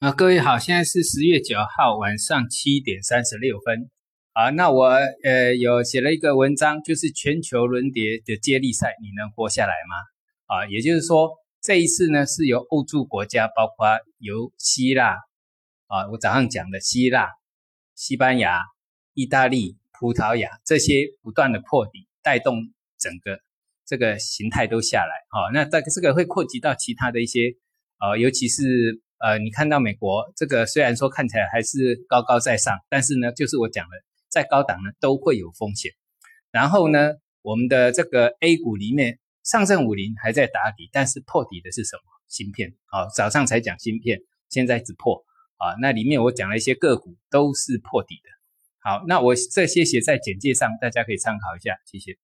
啊，各位好，现在是十月九号晚上七点三十六分。啊，那我呃有写了一个文章，就是全球轮碟的接力赛，你能活下来吗？啊，也就是说这一次呢是由欧洲国家，包括由希腊啊，我早上讲的希腊、西班牙、意大利、葡萄牙这些不断的破底，带动整个这个形态都下来。啊，那这个这个会扩及到其他的一些，呃，尤其是。呃，你看到美国这个虽然说看起来还是高高在上，但是呢，就是我讲的，在高档呢都会有风险。然后呢，我们的这个 A 股里面，上证五零还在打底，但是破底的是什么？芯片。好，早上才讲芯片，现在只破啊。那里面我讲了一些个股都是破底的。好，那我这些写在简介上，大家可以参考一下，谢谢。